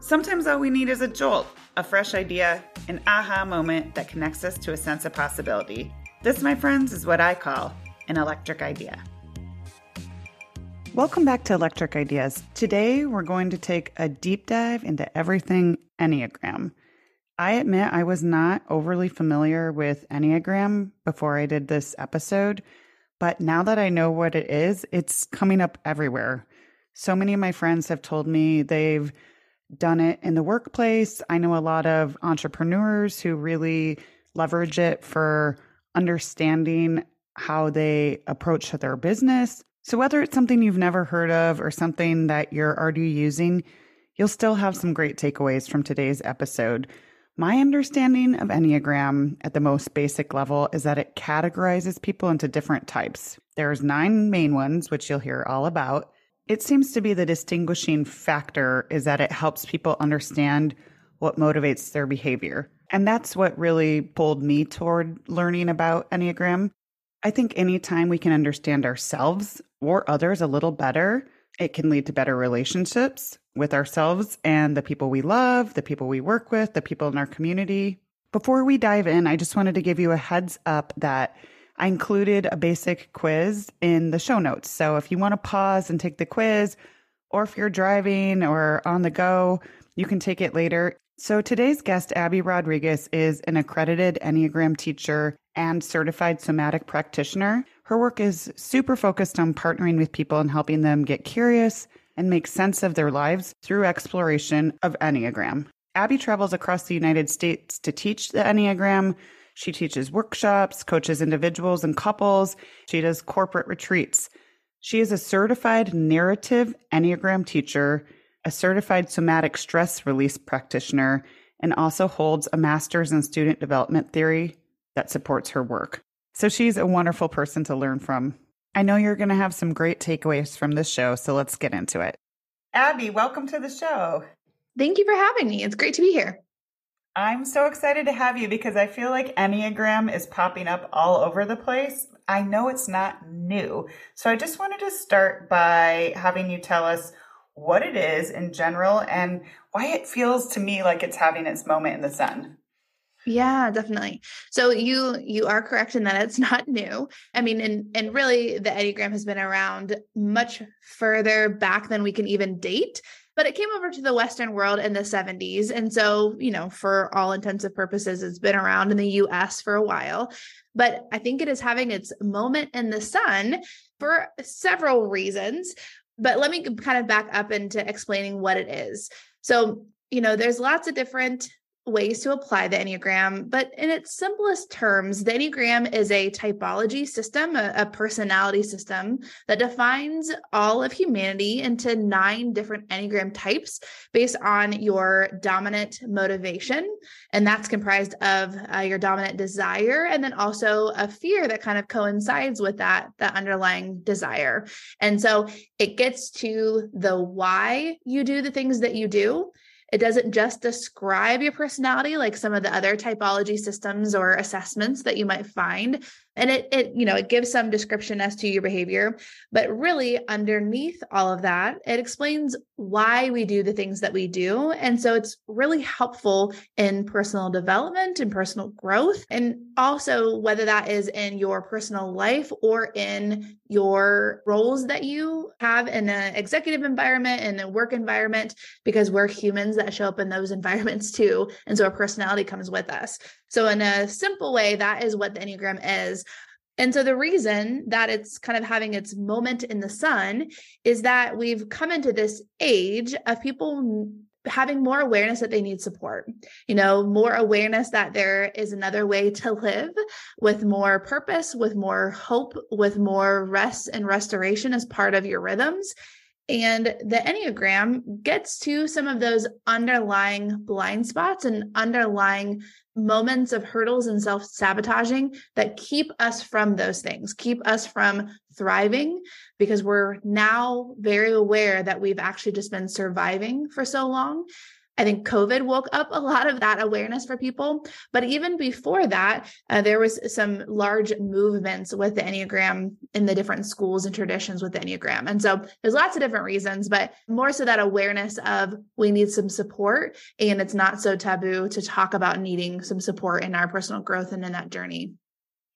Sometimes all we need is a jolt, a fresh idea, an aha moment that connects us to a sense of possibility. This, my friends, is what I call an electric idea. Welcome back to Electric Ideas. Today, we're going to take a deep dive into everything Enneagram. I admit I was not overly familiar with Enneagram before I did this episode, but now that I know what it is, it's coming up everywhere. So many of my friends have told me they've done it in the workplace. I know a lot of entrepreneurs who really leverage it for understanding how they approach their business. So, whether it's something you've never heard of or something that you're already using, you'll still have some great takeaways from today's episode. My understanding of Enneagram at the most basic level is that it categorizes people into different types. There's nine main ones, which you'll hear all about. It seems to be the distinguishing factor is that it helps people understand what motivates their behavior. And that's what really pulled me toward learning about Enneagram. I think anytime we can understand ourselves or others a little better, it can lead to better relationships with ourselves and the people we love, the people we work with, the people in our community. Before we dive in, I just wanted to give you a heads up that I included a basic quiz in the show notes. So if you want to pause and take the quiz, or if you're driving or on the go, you can take it later. So today's guest, Abbi Rodriguez, is an accredited Enneagram teacher and certified somatic practitioner. Her work is super focused on partnering with people and helping them get curious and make sense of their lives through exploration of Enneagram. Abbi travels across the United States to teach the Enneagram, she teaches workshops, coaches individuals and couples. She does corporate retreats. She is a certified narrative Enneagram teacher, a certified somatic stress release practitioner, and also holds a master's in student development theory that supports her work. So she's a wonderful person to learn from. I know you're going to have some great takeaways from this show, so let's get into it. Abbi, welcome to the show. Thank you for having me. It's great to be here. I'm so excited to have you because I feel like Enneagram is popping up all over the place. I know it's not new. So I just wanted to start by having you tell us what it is in general and why it feels to me like it's having its moment in the sun. Yeah, definitely. So you you are correct in that it's not new. I mean, and and really the Enneagram has been around much further back than we can even date but it came over to the Western world in the 70s. And so, you know, for all intensive purposes, it's been around in the US for a while. But I think it is having its moment in the sun for several reasons. But let me kind of back up into explaining what it is. So, you know, there's lots of different ways to apply the Enneagram, but in its simplest terms, the Enneagram is a typology system, a, a, personality system that defines all of humanity into nine different Enneagram types based on your dominant motivation. And that's comprised of uh, your dominant desire and then also a fear that kind of coincides with that, that underlying desire. And so it gets to the why you do the things that you do it doesn't just describe your personality like some of the other typology systems or assessments that you might find, and it it you know it gives some description as to your behavior but really underneath all of that it explains why we do the things that we do. And so it's really helpful in personal development and personal growth and also whether that is in your personal life or in your roles that you have in an executive environment and a work environment because we're humans that show up in those environments too. And so our personality comes with us so, in a simple way, that is what the Enneagram is. And so, the reason that it's kind of having its moment in the sun is that we've come into this age of people having more awareness that they need support, you know, more awareness that there is another way to live with more purpose, with more hope, with more rest and restoration as part of your rhythms. And the Enneagram gets to some of those underlying blind spots and underlying moments of hurdles and self sabotaging that keep us from those things, keep us from thriving, because we're now very aware that we've actually just been surviving for so long. I think COVID woke up a lot of that awareness for people. But even before that, uh, there was some large movements with the Enneagram in the different schools and traditions with the Enneagram. And so there's lots of different reasons, but more so that awareness of we need some support and it's not so taboo to talk about needing some support in our personal growth and in that journey.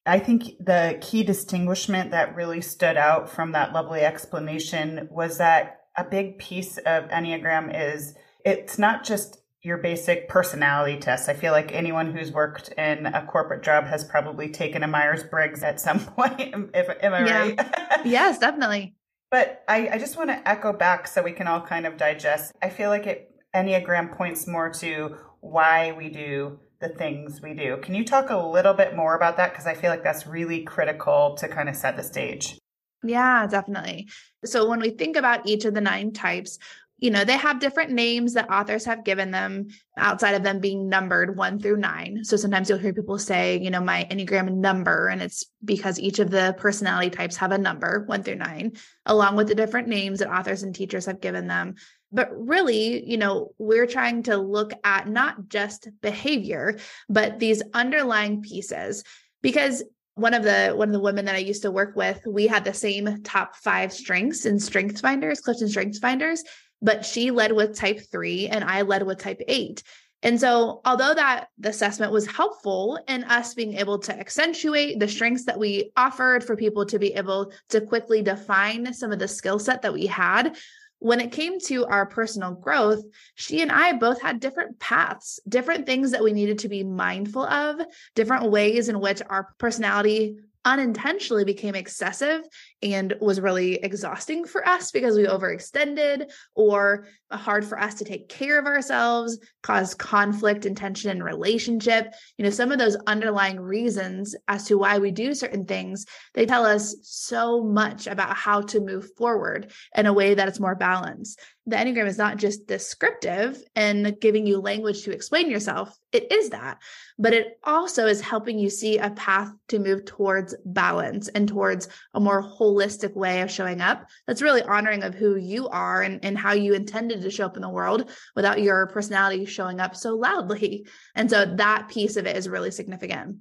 I think the key distinguishment that really stood out from that lovely explanation was that a big piece of Enneagram is it's not just your basic personality test. I feel like anyone who's worked in a corporate job has probably taken a Myers Briggs at some point. If, am I yeah. right? yes, definitely. But I, I just want to echo back so we can all kind of digest. I feel like it Enneagram points more to why we do the things we do. Can you talk a little bit more about that? Because I feel like that's really critical to kind of set the stage. Yeah, definitely. So when we think about each of the nine types, you know, they have different names that authors have given them outside of them being numbered one through nine. So sometimes you'll hear people say, you know, my Enneagram number, and it's because each of the personality types have a number one through nine, along with the different names that authors and teachers have given them. But really, you know, we're trying to look at not just behavior, but these underlying pieces because one of the one of the women that I used to work with, we had the same top five strengths in Strengths Finders, Clifton Strengths Finders, but she led with type three and I led with type eight. And so, although that assessment was helpful in us being able to accentuate the strengths that we offered for people to be able to quickly define some of the skill set that we had, when it came to our personal growth, she and I both had different paths, different things that we needed to be mindful of, different ways in which our personality unintentionally became excessive and was really exhausting for us because we overextended or hard for us to take care of ourselves caused conflict and tension in relationship you know some of those underlying reasons as to why we do certain things they tell us so much about how to move forward in a way that it's more balanced the Enneagram is not just descriptive and giving you language to explain yourself. It is that, but it also is helping you see a path to move towards balance and towards a more holistic way of showing up that's really honoring of who you are and, and how you intended to show up in the world without your personality showing up so loudly. And so that piece of it is really significant.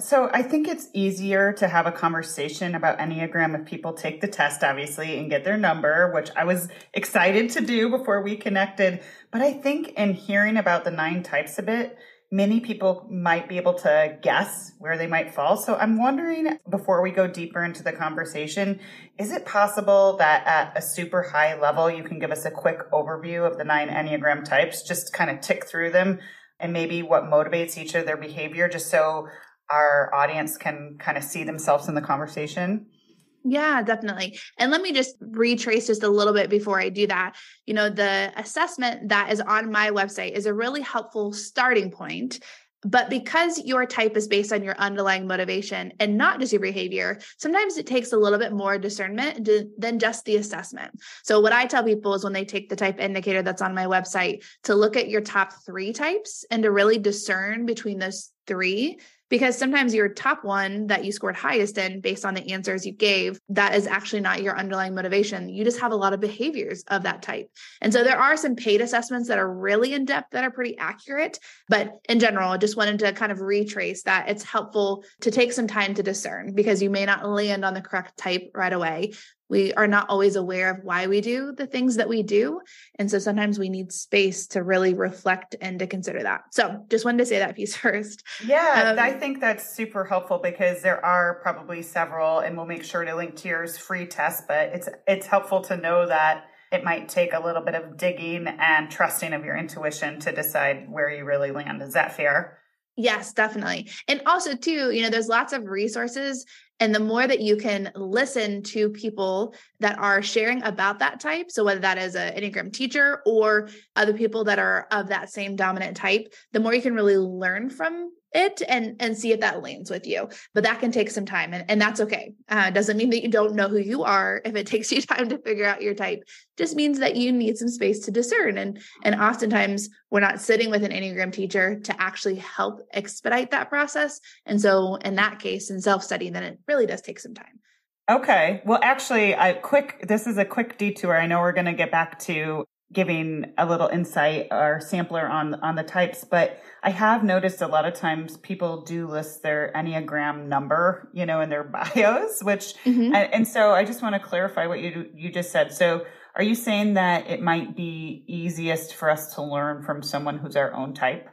So I think it's easier to have a conversation about Enneagram if people take the test, obviously, and get their number, which I was excited to do before we connected. But I think in hearing about the nine types a bit, many people might be able to guess where they might fall. So I'm wondering before we go deeper into the conversation, is it possible that at a super high level, you can give us a quick overview of the nine Enneagram types, just kind of tick through them and maybe what motivates each of their behavior, just so our audience can kind of see themselves in the conversation? Yeah, definitely. And let me just retrace just a little bit before I do that. You know, the assessment that is on my website is a really helpful starting point. But because your type is based on your underlying motivation and not just your behavior, sometimes it takes a little bit more discernment than just the assessment. So, what I tell people is when they take the type indicator that's on my website to look at your top three types and to really discern between those three because sometimes your top one that you scored highest in based on the answers you gave that is actually not your underlying motivation. You just have a lot of behaviors of that type. And so there are some paid assessments that are really in depth that are pretty accurate but in general I just wanted to kind of retrace that it's helpful to take some time to discern because you may not land on the correct type right away we are not always aware of why we do the things that we do. And so sometimes we need space to really reflect and to consider that. So just wanted to say that piece first. Yeah, um, I think that's super helpful because there are probably several, and we'll make sure to link to yours free test, but it's it's helpful to know that it might take a little bit of digging and trusting of your intuition to decide where you really land. Is that fair? Yes, definitely. And also, too, you know, there's lots of resources and the more that you can listen to people that are sharing about that type, so whether that is an Enneagram teacher or other people that are of that same dominant type, the more you can really learn from it and and see if that lands with you but that can take some time and, and that's okay uh, doesn't mean that you don't know who you are if it takes you time to figure out your type just means that you need some space to discern and and oftentimes we're not sitting with an enneagram teacher to actually help expedite that process and so in that case in self-study then it really does take some time Okay. Well, actually, I quick. This is a quick detour. I know we're going to get back to giving a little insight or sampler on on the types but i have noticed a lot of times people do list their enneagram number you know in their bios which mm-hmm. and, and, so i just want to clarify what you you just said so are you saying that it might be easiest for us to learn from someone who's our own type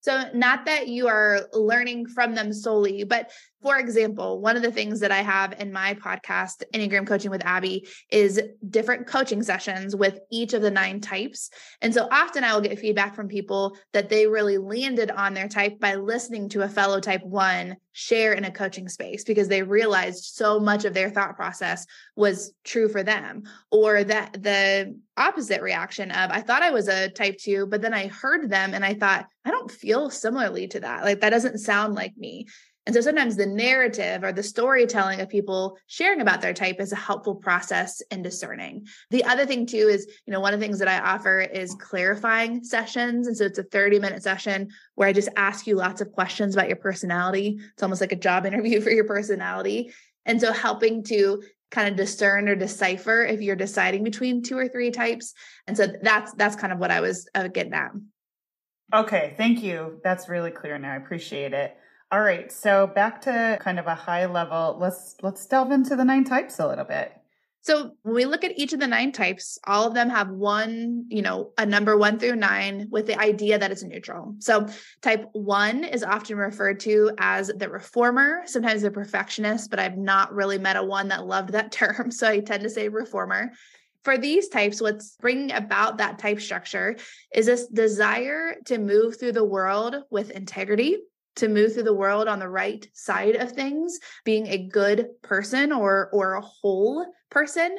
so, not that you are learning from them solely, but for example, one of the things that I have in my podcast, Enneagram Coaching with Abbi, is different coaching sessions with each of the nine types. And so often I will get feedback from people that they really landed on their type by listening to a fellow type one share in a coaching space because they realized so much of their thought process was true for them. Or that the opposite reaction of, I thought I was a type two, but then I heard them and I thought, I don't feel similarly to that. Like that doesn't sound like me. And so sometimes the narrative or the storytelling of people sharing about their type is a helpful process in discerning. The other thing too is, you know, one of the things that I offer is clarifying sessions. And so it's a 30 minute session where I just ask you lots of questions about your personality. It's almost like a job interview for your personality. And so helping to kind of discern or decipher if you're deciding between two or three types. And so that's that's kind of what I was uh, getting at. Okay, thank you. That's really clear now. I appreciate it. All right, so back to kind of a high level. Let's let's delve into the nine types a little bit. So when we look at each of the nine types, all of them have one, you know, a number one through nine with the idea that it's neutral. So type one is often referred to as the reformer, sometimes the perfectionist, but I've not really met a one that loved that term. So I tend to say reformer. For these types, what's bringing about that type structure is this desire to move through the world with integrity, to move through the world on the right side of things, being a good person or or a whole person.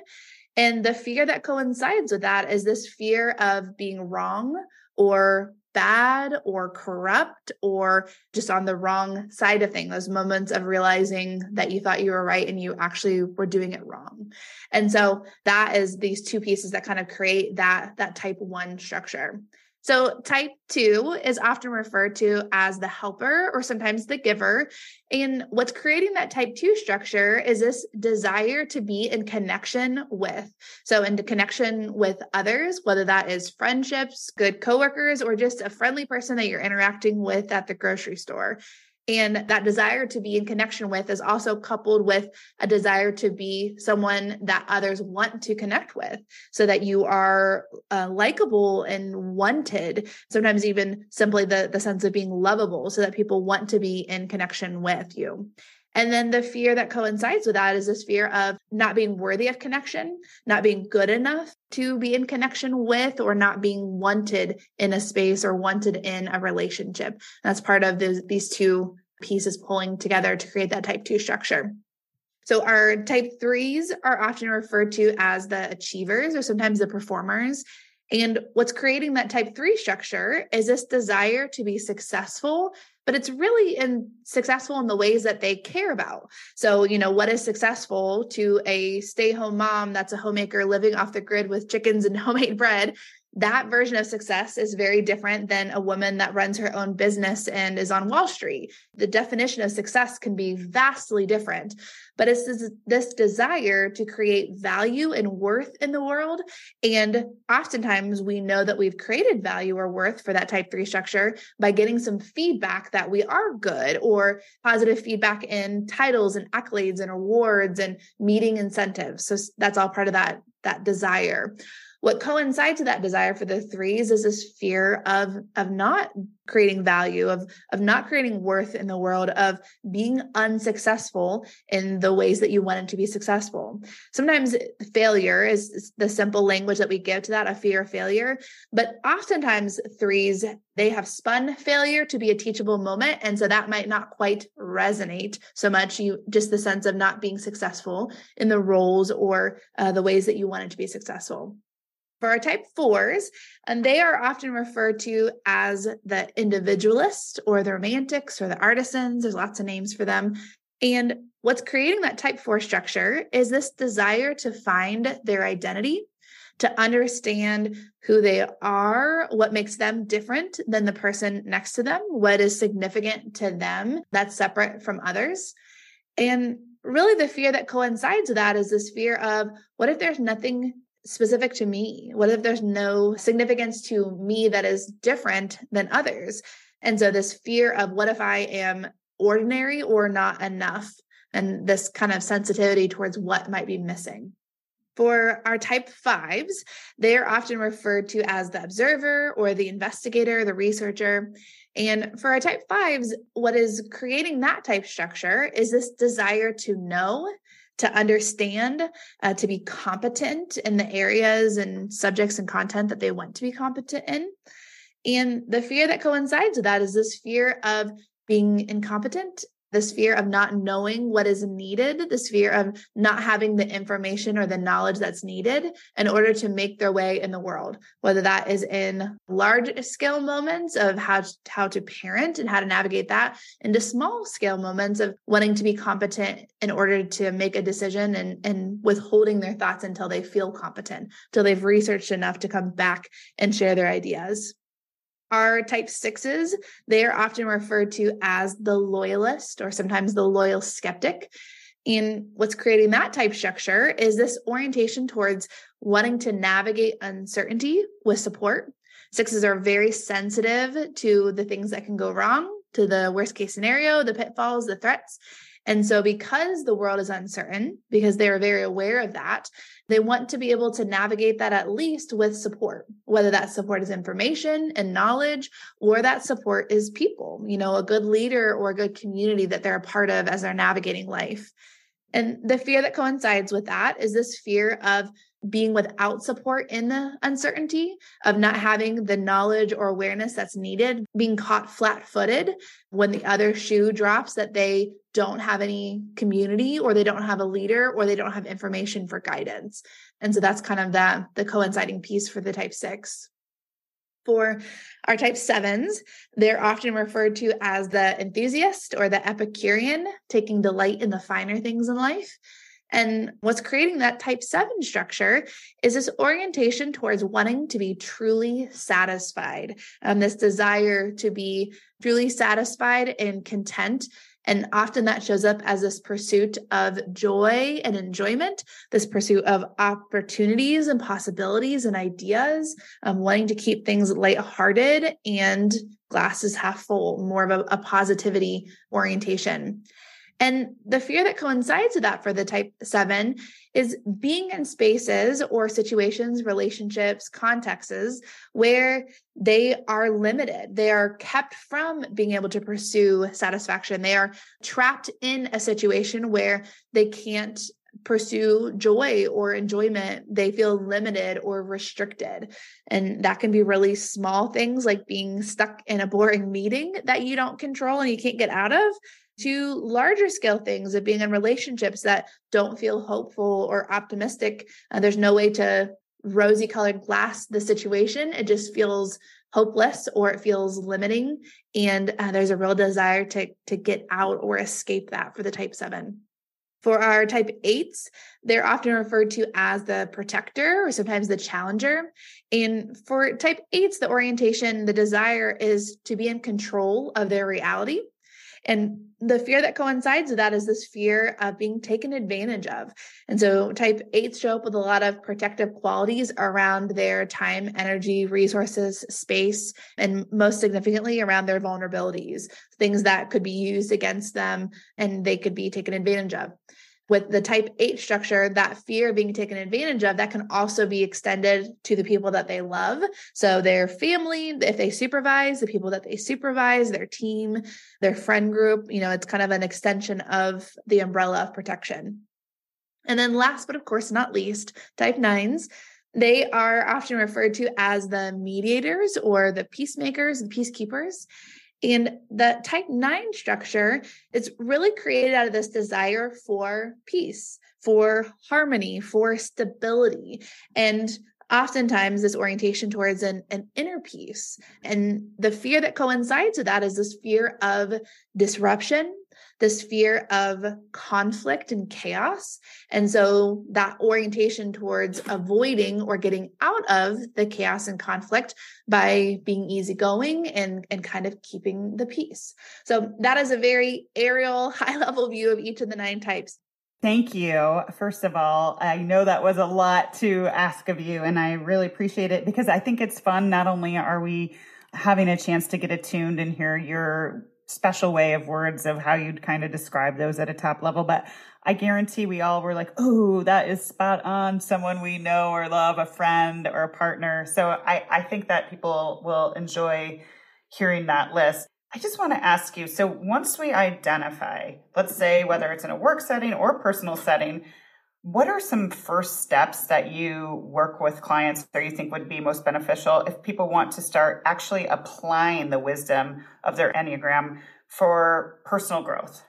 And the fear that coincides with that is this fear of being wrong or bad or corrupt or just on the wrong side of things, those moments of realizing that you thought you were right and you actually were doing it wrong. And so that is these two pieces that kind of create that that type 1 structure. So, type two is often referred to as the helper or sometimes the giver. And what's creating that type two structure is this desire to be in connection with. So, into connection with others, whether that is friendships, good coworkers, or just a friendly person that you're interacting with at the grocery store. And that desire to be in connection with is also coupled with a desire to be someone that others want to connect with so that you are uh, likable and wanted. Sometimes even simply the, the sense of being lovable so that people want to be in connection with you. And then the fear that coincides with that is this fear of not being worthy of connection, not being good enough to be in connection with, or not being wanted in a space or wanted in a relationship. That's part of those, these two pieces pulling together to create that type two structure. So our type threes are often referred to as the achievers or sometimes the performers. And what's creating that type three structure is this desire to be successful, but it's really in successful in the ways that they care about. So, you know, what is successful to a stay home mom that's a homemaker living off the grid with chickens and homemade bread that version of success is very different than a woman that runs her own business and is on Wall Street. The definition of success can be vastly different, but it's this, this, desire to create value and worth in the world. And oftentimes we know that we've created value or worth for that type three structure by getting some feedback that we are good or positive feedback in titles and accolades and awards and meeting incentives. So that's all part of that, that desire what coincides with that desire for the threes is this fear of of not creating value of of not creating worth in the world of being unsuccessful in the ways that you wanted to be successful. Sometimes failure is the simple language that we give to that a fear of failure but oftentimes threes they have spun failure to be a teachable moment and so that might not quite resonate so much you just the sense of not being successful in the roles or uh, the ways that you wanted to be successful For our type fours, and they are often referred to as the individualist or the romantics or the artisans. There's lots of names for them. And what's creating that type four structure is this desire to find their identity, to understand who they are, what makes them different than the person next to them, what is significant to them that's separate from others. And really, the fear that coincides with that is this fear of what if there's nothing specific to me? What if there's no significance to me that is different than others? And so, this fear of what if I am ordinary or not enough? And this kind of sensitivity towards what might be missing. For our type fives, they are often referred to as the observer or the investigator, the researcher. And for our type fives, what is creating that type structure is this desire to know to understand, uh, to be competent in the areas and subjects and content that they want to be competent in. And the fear that coincides with that is this fear of being incompetent this fear of not knowing what is needed, this fear of not having the information or the knowledge that's needed in order to make their way in the world, whether that is in large scale moments of how to, how to parent and how to navigate that, into small scale moments of wanting to be competent in order to make a decision and, and withholding their thoughts until they feel competent, until they've researched enough to come back and share their ideas are type sixes. They are often referred to as the loyalist or sometimes the loyal skeptic. And what's creating that type structure is this orientation towards wanting to navigate uncertainty with support. Sixes are very sensitive to the things that can go wrong, to the worst case scenario, the pitfalls, the threats. And so, because the world is uncertain, because they are very aware of that, they want to be able to navigate that at least with support, whether that support is information and knowledge, or that support is people, you know, a good leader or a good community that they're a part of as they're navigating life. And the fear that coincides with that is this fear of being without support in the uncertainty of not having the knowledge or awareness that's needed, being caught flat footed when the other shoe drops that they don't have any community or they don't have a leader or they don't have information for guidance. And so that's kind of the, the coinciding piece for the type six. For our type sevens, they're often referred to as the enthusiast or the Epicurean, taking delight in the finer things in life. And what's creating that type seven structure is this orientation towards wanting to be truly satisfied, um, this desire to be truly satisfied and content. And often that shows up as this pursuit of joy and enjoyment, this pursuit of opportunities and possibilities and ideas, um, wanting to keep things lighthearted and glasses half full, more of a, a positivity orientation. And the fear that coincides with that for the type seven is being in spaces or situations, relationships, contexts where they are limited. They are kept from being able to pursue satisfaction. They are trapped in a situation where they can't pursue joy or enjoyment, they feel limited or restricted. And that can be really small things like being stuck in a boring meeting that you don't control and you can't get out of, to larger scale things of being in relationships that don't feel hopeful or optimistic. Uh, there's no way to rosy colored glass the situation. It just feels hopeless or it feels limiting. And uh, there's a real desire to, to get out or escape that for the type seven. For our type eights, they're often referred to as the protector or sometimes the challenger. And for type eights, the orientation, the desire is to be in control of their reality. And the fear that coincides with that is this fear of being taken advantage of. And so type eights show up with a lot of protective qualities around their time, energy, resources, space, and most significantly around their vulnerabilities, things that could be used against them and they could be taken advantage of with the type 8 structure that fear of being taken advantage of that can also be extended to the people that they love. So their family if they supervise the people that they supervise their team their friend group you know it's kind of an extension of the umbrella of protection. And then last but of course not least type 9s they are often referred to as the mediators or the peacemakers and peacekeepers and the type 9 structure is really created out of this desire for peace, for harmony, for stability. And oftentimes this orientation towards an, an inner peace. And the fear that coincides with that is this fear of disruption, this fear of conflict and chaos. And so that orientation towards avoiding or getting out of the chaos and conflict by being easygoing and, and kind of keeping the peace. So that is a very aerial, high level view of each of the nine types. Thank you. First of all, I know that was a lot to ask of you, and I really appreciate it because I think it's fun. Not only are we having a chance to get attuned and hear your special way of words of how you'd kind of describe those at a top level, but I guarantee we all were like, oh, that is spot on. Someone we know or love, a friend or a partner. So I, I think that people will enjoy hearing that list. I just want to ask you so once we identify, let's say whether it's in a work setting or personal setting, what are some first steps that you work with clients that you think would be most beneficial if people want to start actually applying the wisdom of their Enneagram for personal growth?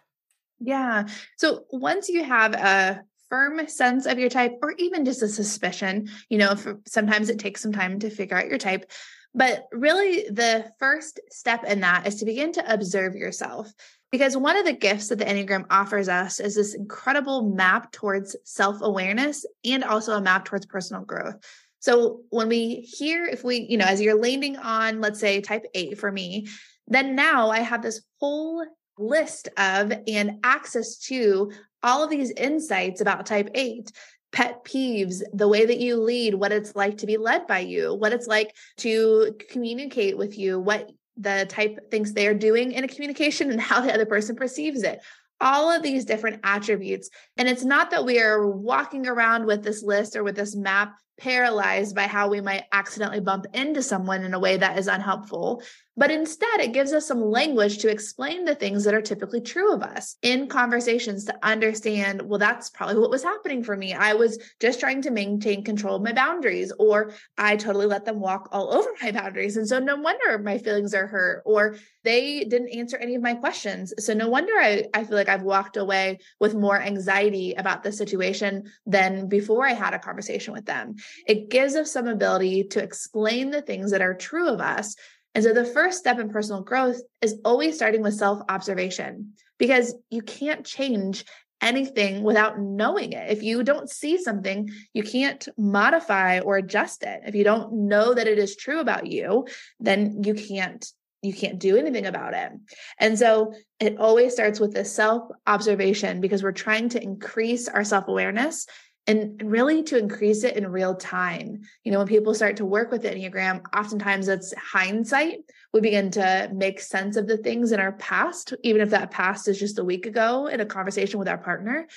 Yeah. So once you have a firm sense of your type, or even just a suspicion, you know, sometimes it takes some time to figure out your type. But really, the first step in that is to begin to observe yourself. Because one of the gifts that the Enneagram offers us is this incredible map towards self awareness and also a map towards personal growth. So when we hear, if we, you know, as you're landing on, let's say type eight for me, then now I have this whole list of and access to all of these insights about type eight pet peeves, the way that you lead, what it's like to be led by you, what it's like to communicate with you, what the type thinks they're doing in a communication and how the other person perceives it. All of these different attributes. And it's not that we are walking around with this list or with this map paralyzed by how we might accidentally bump into someone in a way that is unhelpful. But instead, it gives us some language to explain the things that are typically true of us in conversations to understand, well, that's probably what was happening for me. I was just trying to maintain control of my boundaries, or I totally let them walk all over my boundaries. And so no wonder my feelings are hurt, or they didn't answer any of my questions. So no wonder I, I feel like I've walked away with more anxiety about the situation than before I had a conversation with them. It gives us some ability to explain the things that are true of us and so the first step in personal growth is always starting with self observation because you can't change anything without knowing it. If you don't see something, you can't modify or adjust it. If you don't know that it is true about you, then you can't you can't do anything about it. And so it always starts with this self observation because we're trying to increase our self awareness and really to increase it in real time. You know, when people start to work with the Enneagram, oftentimes it's hindsight. We begin to make sense of the things in our past, even if that past is just a week ago in a conversation with our partner.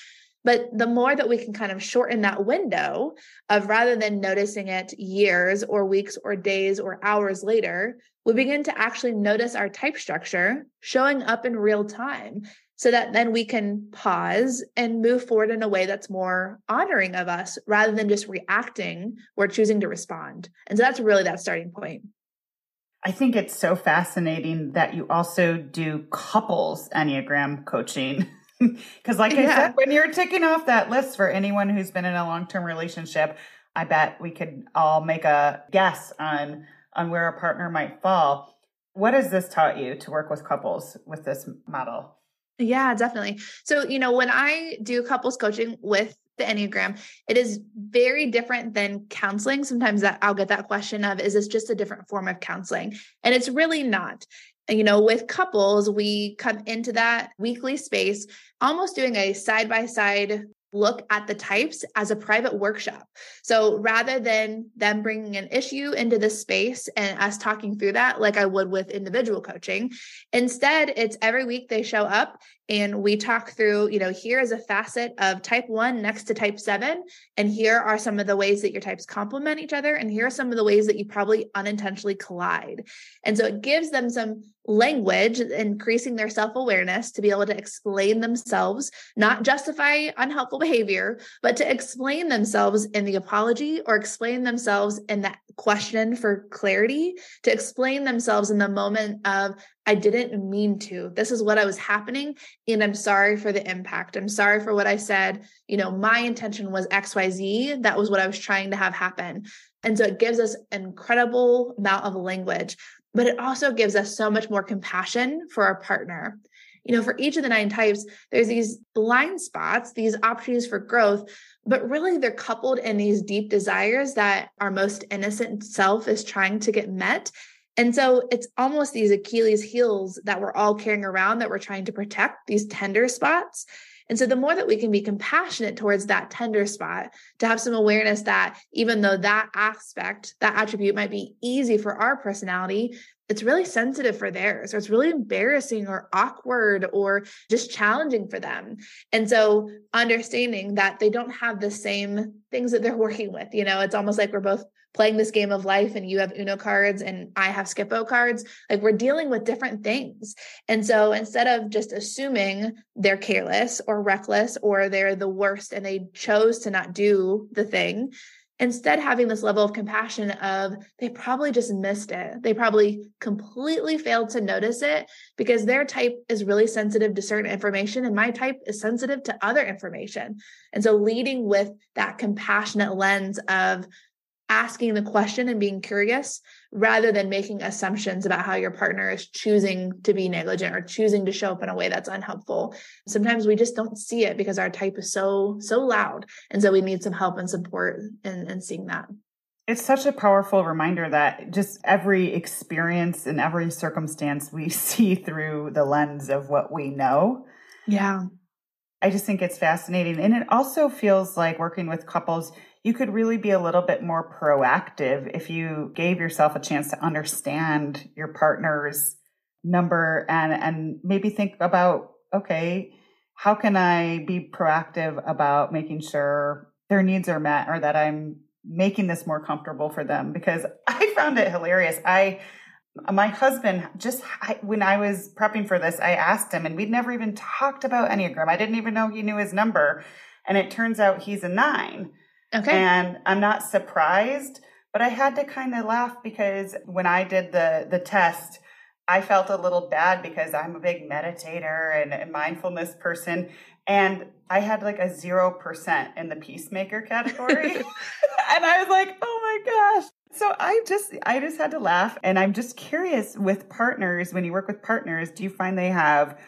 But the more that we can kind of shorten that window of rather than noticing it years or weeks or days or hours later, we begin to actually notice our type structure showing up in real time so that then we can pause and move forward in a way that's more honoring of us rather than just reacting or choosing to respond. And so that's really that starting point. I think it's so fascinating that you also do couples Enneagram coaching. Because, like yeah. I said, when you're ticking off that list for anyone who's been in a long term relationship, I bet we could all make a guess on on where a partner might fall. What has this taught you to work with couples with this model? Yeah, definitely. So, you know, when I do couples coaching with the Enneagram, it is very different than counseling. Sometimes that I'll get that question of, is this just a different form of counseling? And it's really not. You know, with couples, we come into that weekly space almost doing a side by side look at the types as a private workshop. So rather than them bringing an issue into the space and us talking through that, like I would with individual coaching, instead, it's every week they show up and we talk through, you know, here is a facet of type one next to type seven. And here are some of the ways that your types complement each other. And here are some of the ways that you probably unintentionally collide. And so it gives them some language, increasing their self awareness to be able to explain themselves, not justify unhelpful behavior, but to explain themselves in the apology or explain themselves in that question for clarity to explain themselves in the moment of I didn't mean to. This is what I was happening and I'm sorry for the impact. I'm sorry for what I said. You know, my intention was XYZ. That was what I was trying to have happen. And so it gives us an incredible amount of language, but it also gives us so much more compassion for our partner you know, for each of the nine types, there's these blind spots, these opportunities for growth, but really they're coupled in these deep desires that our most innocent self is trying to get met. And so it's almost these Achilles heels that we're all carrying around that we're trying to protect, these tender spots. And so the more that we can be compassionate towards that tender spot, to have some awareness that even though that aspect, that attribute might be easy for our personality, it's really sensitive for theirs or it's really embarrassing or awkward or just challenging for them. And so understanding that they don't have the same things that they're working with you know it's almost like we're both playing this game of life and you have uno cards and i have skip-bo cards. Like we're dealing with different things. And so instead of just assuming they're careless or reckless or they're the worst and they chose to not do the thing instead having this level of compassion of they probably just missed it. They probably completely failed to notice it because their type is really sensitive to certain information and my type is sensitive to other information. And so leading with that compassionate lens of asking the question and being curious rather than making assumptions about how your partner is choosing to be negligent or choosing to show up in a way that's unhelpful. Sometimes we just don't see it because our type is so, so loud. And so we need some help and support in, in seeing that. It's such a powerful reminder that just every experience and every circumstance we see through the lens of what we know. Yeah. I just think it's fascinating. And it also feels like working with couples, you could really be a little bit more proactive if you gave yourself a chance to understand your partner's number and and maybe think about okay how can i be proactive about making sure their needs are met or that i'm making this more comfortable for them? Because i found it hilarious. I my husband just I, when i was prepping for this i asked him and we'd never even talked about enneagram. I didn't even know he knew his number. And it turns out he's a nine Okay. And I'm not surprised, but I had to kind of laugh because when I did the the test, I felt a little bad because I'm a big meditator and, and mindfulness person. And I had like a 0% in the peacemaker category. and I was like, oh my gosh. So I just, I just had to laugh. And I'm just curious with partners, when you work with partners, do you find they have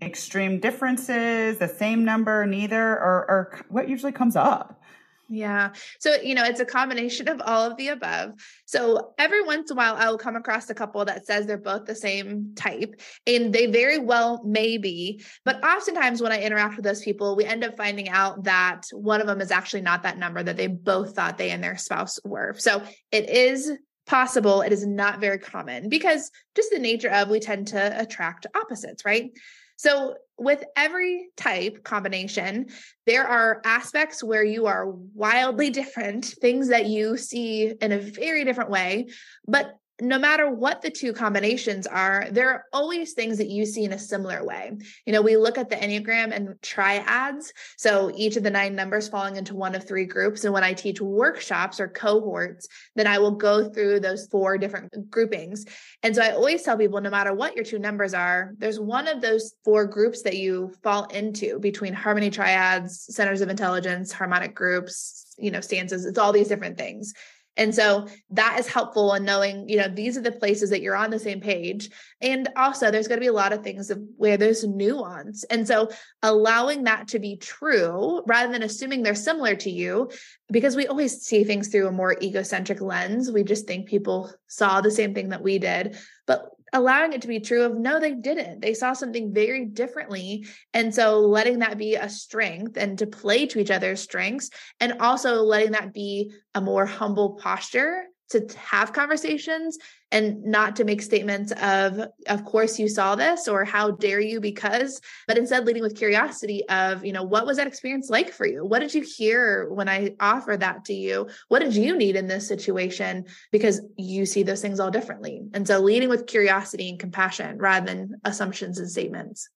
extreme differences, the same number, neither, or, or what usually comes up? Yeah. So, you know, it's a combination of all of the above. So, every once in a while, I will come across a couple that says they're both the same type, and they very well may be. But oftentimes, when I interact with those people, we end up finding out that one of them is actually not that number that they both thought they and their spouse were. So, it is possible. It is not very common because just the nature of we tend to attract opposites, right? So, with every type combination, there are aspects where you are wildly different, things that you see in a very different way. But no matter what the two combinations are, there are always things that you see in a similar way. You know, we look at the Enneagram and triads. So each of the nine numbers falling into one of three groups. And when I teach workshops or cohorts, then I will go through those four different groupings. And so I always tell people no matter what your two numbers are, there's one of those four groups that you fall into between harmony triads, centers of intelligence, harmonic groups, you know, stances. It's all these different things. And so that is helpful in knowing, you know, these are the places that you're on the same page. And also, there's going to be a lot of things where there's nuance. And so, allowing that to be true rather than assuming they're similar to you, because we always see things through a more egocentric lens. We just think people saw the same thing that we did. But allowing it to be true of no, they didn't. They saw something very differently. And so letting that be a strength and to play to each other's strengths, and also letting that be a more humble posture to have conversations and not to make statements of of course you saw this or how dare you because but instead leading with curiosity of you know what was that experience like for you? What did you hear when i offer that to you? What did you need in this situation? Because you see those things all differently. And so leading with curiosity and compassion rather than assumptions and statements.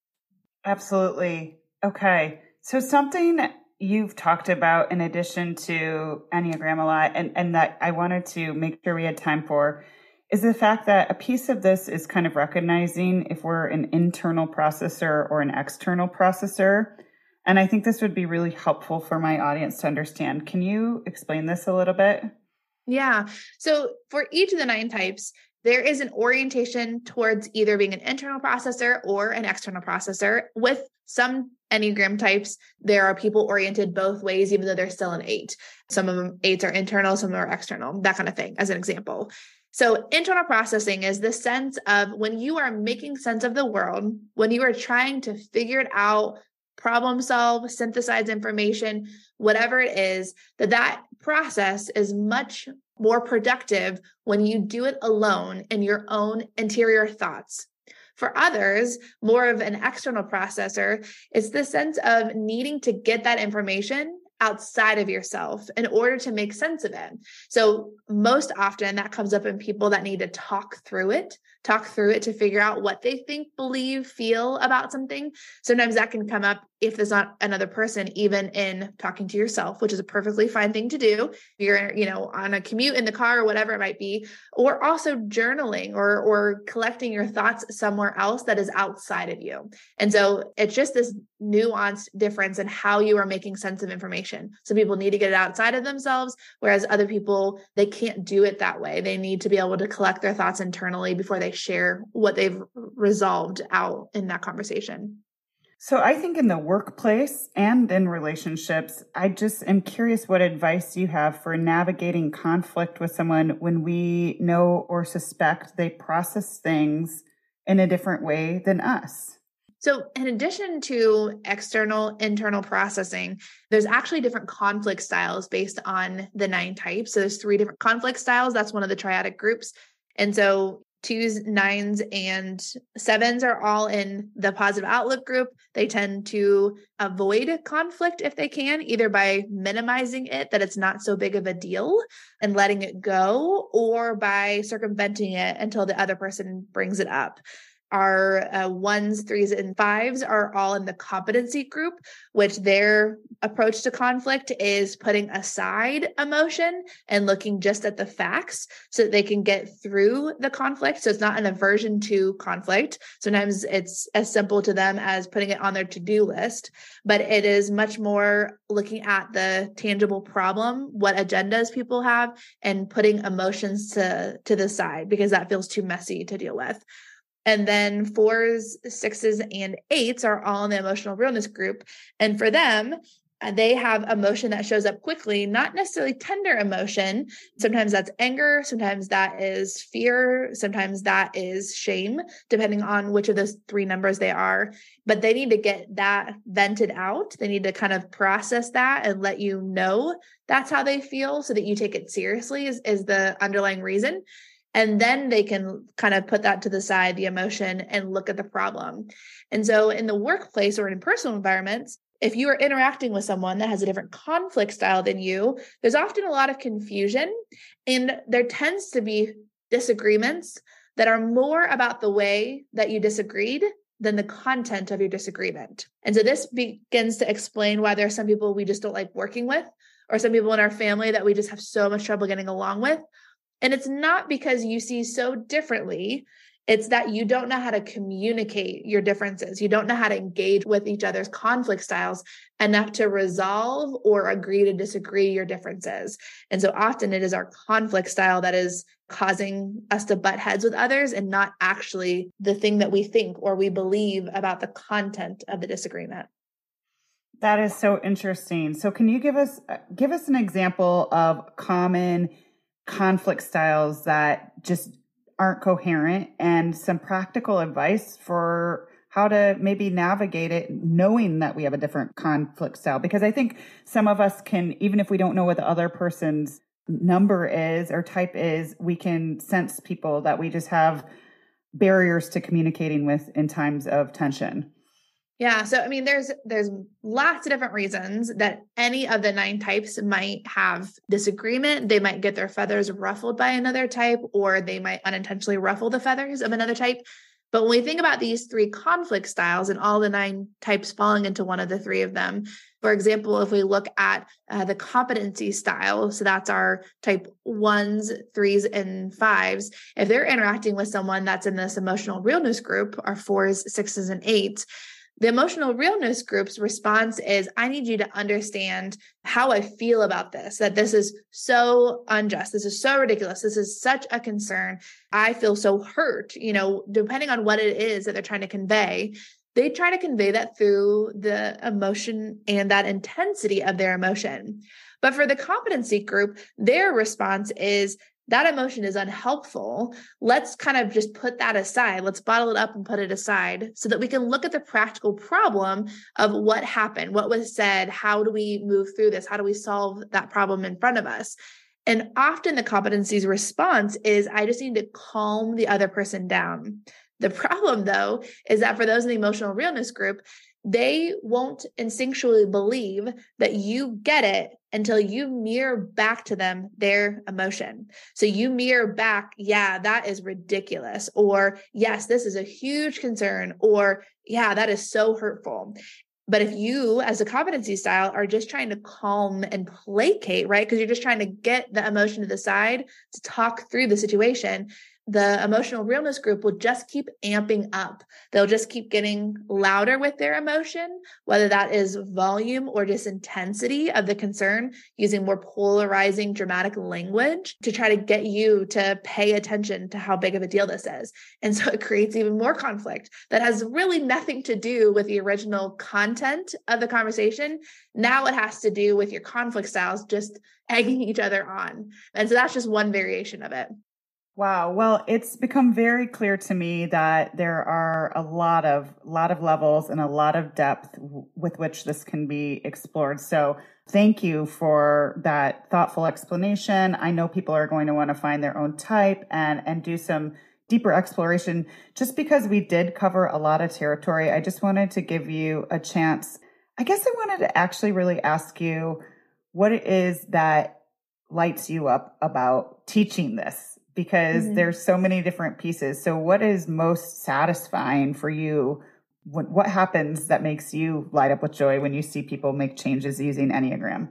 Absolutely. Okay. So something you've talked about in addition to Enneagram a lot and, and that I wanted to make sure we had time for is the fact that a piece of this is kind of recognizing if we're an internal processor or an external processor. And I think this would be really helpful for my audience to understand. Can you explain this a little bit? Yeah. So for each of the nine types, there is an orientation towards either being an internal processor or an external processor. With some Enneagram types, there are people oriented both ways, even though they're still an eight. Some of them eights are internal, some of them are external, that kind of thing, as an example. So, internal processing is the sense of when you are making sense of the world, when you are trying to figure it out, problem solve, synthesize information, whatever it is, that that process is much more productive when you do it alone in your own interior thoughts. For others, more of an external processor, it's the sense of needing to get that information outside of yourself in order to make sense of it. So, most often that comes up in people that need to talk through it, talk through it to figure out what they think, believe, feel about something. Sometimes that can come up if there's not another person, even in talking to yourself, which is a perfectly fine thing to do. You're, you know, on a commute in the car or whatever it might be, or also journaling or or collecting your thoughts somewhere else that is outside of you. And so it's just this nuanced difference in how you are making sense of information. Some people need to get it outside of themselves, whereas other people they can't do it that way. They need to be able to collect their thoughts internally before they share what they've resolved out in that conversation. So I think in the workplace and in relationships, I just am curious what advice you have for navigating conflict with someone when we know or suspect they process things in a different way than us. So, in addition to external, internal processing, there's actually different conflict styles based on the nine types. So, there's three different conflict styles. That's one of the triadic groups. And so, twos, nines, and sevens are all in the positive outlook group. They tend to avoid conflict if they can, either by minimizing it, that it's not so big of a deal and letting it go, or by circumventing it until the other person brings it up. Our uh, ones, threes, and fives are all in the competency group, which their approach to conflict is putting aside emotion and looking just at the facts so that they can get through the conflict. So it's not an aversion to conflict. Sometimes it's as simple to them as putting it on their to do list, but it is much more looking at the tangible problem, what agendas people have, and putting emotions to, to the side because that feels too messy to deal with. And then fours, sixes, and eights are all in the emotional realness group. And for them, uh, they have emotion that shows up quickly, not necessarily tender emotion. Sometimes that's anger, sometimes that is fear, sometimes that is shame, depending on which of those three numbers they are. But they need to get that vented out. They need to kind of process that and let you know that's how they feel so that you take it seriously, is, is the underlying reason and then they can kind of put that to the side the emotion and look at the problem and so in the workplace or in personal environments if you are interacting with someone that has a different conflict style than you there's often a lot of confusion and there tends to be disagreements that are more about the way that you disagreed than the content of your disagreement. And so this begins to explain why there are some people we just don't like working with, or some people in our family that we just have so much trouble getting along with, and it's not because you see so differently. It's that you don't know how to communicate your differences. You don't know how to engage with each other's conflict styles enough to resolve or agree to disagree your differences. And so often it is our conflict style that is causing us to butt heads with others and not actually the thing that we think or we believe about the content of the disagreement. That is so interesting. So can you give us uh, give us an example of common conflict styles that just aren't coherent and some practical advice for how to maybe navigate it knowing that we have a different conflict style. Because i think some of us can even if we don't know what the other person's number is or type is we can sense people that we just have barriers to communicating with in times of tension yeah, so I mean there's there's lots of different reasons that any of the nine types might have disagreement. They might get their feathers ruffled by another type or they might unintentionally ruffle the feathers of another type. But when we think about these three conflict styles and all the nine types falling into one of the three of them, for example, if we look at uh, the competency style, so that's our type ones, threes, and fives, if they're interacting with someone that's in this emotional realness group, our fours, sixes, and eights, the emotional realness group's response is I need you to understand how I feel about this, that this is so unjust. This is so ridiculous. This is such a concern. I feel so hurt, you know, depending on what it is that they're trying to convey. They try to convey that through the emotion and that intensity of their emotion. But for the competency group, their response is that emotion is unhelpful. Let's kind of just put that aside. Let's bottle it up and put it aside so that we can look at the practical problem of what happened, what was said, how do we move through this? How do we solve that problem in front of us? And often the competency's response is I just need to calm the other person down. The problem, though, is that for those in the emotional realness group, they won't instinctually believe that you get it until you mirror back to them their emotion. So you mirror back, yeah, that is ridiculous. Or, yes, this is a huge concern. Or, yeah, that is so hurtful. But if you, as a competency style, are just trying to calm and placate, right? Because you're just trying to get the emotion to the side to talk through the situation, the emotional realness group will just keep amping up. They'll just keep getting louder with their emotion, whether that is volume or just intensity of the concern, using more polarizing, dramatic language to try to get you to pay attention to how big of a deal this is. And so it creates even more conflict that has really nothing to do with the original content of the conversation. Now it has to do with your conflict styles just egging each other on. And so that's just one variation of it. Wow. Well, it's become very clear to me that there are a lot of lot of levels and a lot of depth w- with which this can be explored. So, thank you for that thoughtful explanation. I know people are going to want to find their own type and and do some deeper exploration. Just because we did cover a lot of territory, I just wanted to give you a chance. I guess I wanted to actually really ask you what it is that lights you up about teaching this because mm-hmm. there's so many different pieces. So what is most satisfying for you? What, what happens that makes you light up with joy when you see people make changes using Enneagram?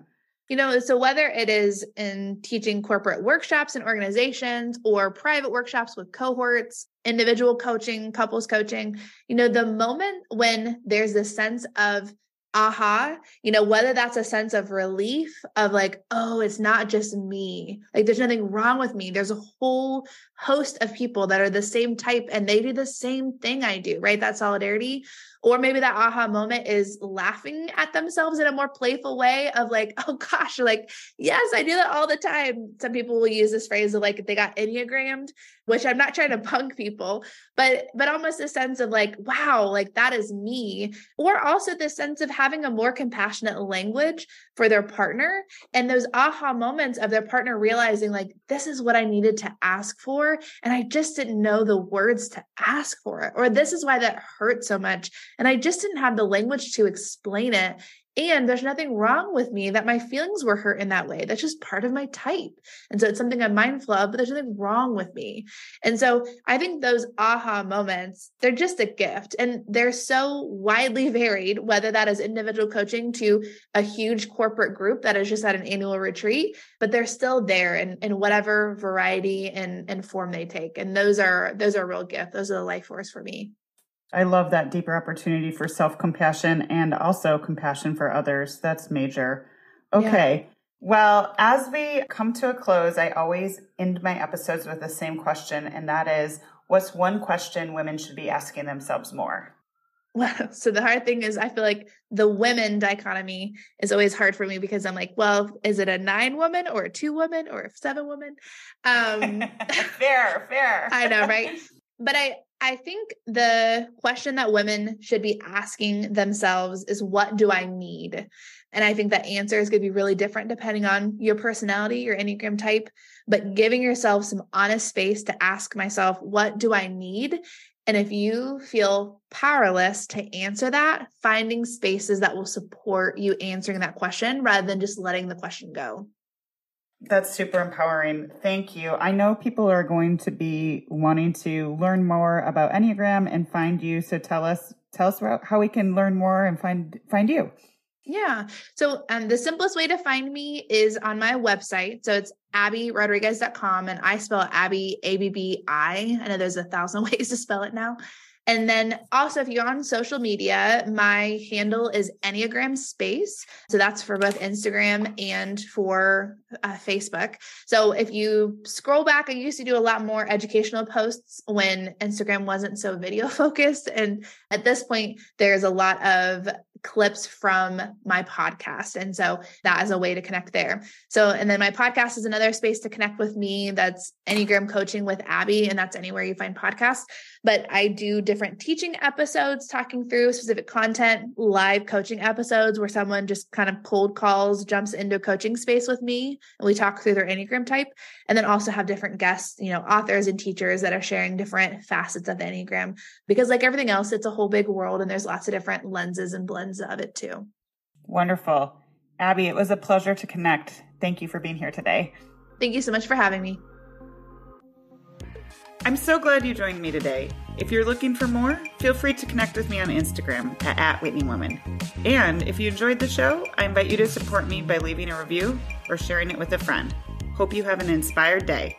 You know, so whether it is in teaching corporate workshops and organizations or private workshops with cohorts, individual coaching, couples coaching, you know, the moment when there's this sense of aha, you know, whether that's a sense of relief of like, oh, it's not just me. Like there's nothing wrong with me. There's a whole host of people that are the same type and they do the same thing I do, right? That solidarity. Or maybe that aha moment is laughing at themselves in a more playful way of like, oh gosh, like, yes, I do that all the time. Some people will use this phrase of like they got enneagrammed, which I'm not trying to punk people, but but almost a sense of like, wow, like that is me. Or also the sense of having a more compassionate language for their partner and those aha moments of their partner realizing like this is what I needed to ask for and I just didn't know the words to ask for it or this is why that hurt so much and I just didn't have the language to explain it and there's nothing wrong with me that my feelings were hurt in that way. That's just part of my type. And so it's something I'm mindful of, but there's nothing wrong with me. And so I think those aha moments, they're just a gift and they're so widely varied, whether that is individual coaching to a huge corporate group that is just at an annual retreat, but they're still there in, in whatever variety and, and form they take. And those are, those are a real gift. Those are the life force for me. I love that deeper opportunity for self compassion and also compassion for others. That's major. Okay. Yeah. Well, as we come to a close, I always end my episodes with the same question, and that is what's one question women should be asking themselves more? Well, so the hard thing is, I feel like the women dichotomy is always hard for me because I'm like, well, is it a nine woman or a two woman or a seven woman? Um, fair, fair. I know, right? But I, I think the question that women should be asking themselves is what do I need? And I think that answer is going to be really different depending on your personality, your Enneagram type, but giving yourself some honest space to ask myself, what do I need? And if you feel powerless to answer that, finding spaces that will support you answering that question rather than just letting the question go. That's super empowering. Thank you. I know people are going to be wanting to learn more about Enneagram and find you. So tell us tell us how we can learn more and find find you. Yeah. So um, the simplest way to find me is on my website. So it's abbirodriguez.com and I spell Abbi A B B I. I know there's a thousand ways to spell it now. And then also, if you're on social media, my handle is Enneagram Space. So that's for both Instagram and for uh, Facebook. So if you scroll back, I used to do a lot more educational posts when Instagram wasn't so video focused. And at this point, there's a lot of clips from my podcast. And so that is a way to connect there. So, and then my podcast is another space to connect with me. That's Enneagram Coaching with Abbi, and that's anywhere you find podcasts. But I do different teaching episodes talking through specific content, live coaching episodes where someone just kind of cold calls, jumps into a coaching space with me, and we talk through their Enneagram type. And then also have different guests, you know, authors and teachers that are sharing different facets of the Enneagram. Because, like everything else, it's a whole big world and there's lots of different lenses and blends of it too. Wonderful. Abbi, it was a pleasure to connect. Thank you for being here today. Thank you so much for having me. I'm so glad you joined me today. If you're looking for more, feel free to connect with me on Instagram at, at WhitneyWoman. And if you enjoyed the show, I invite you to support me by leaving a review or sharing it with a friend. Hope you have an inspired day.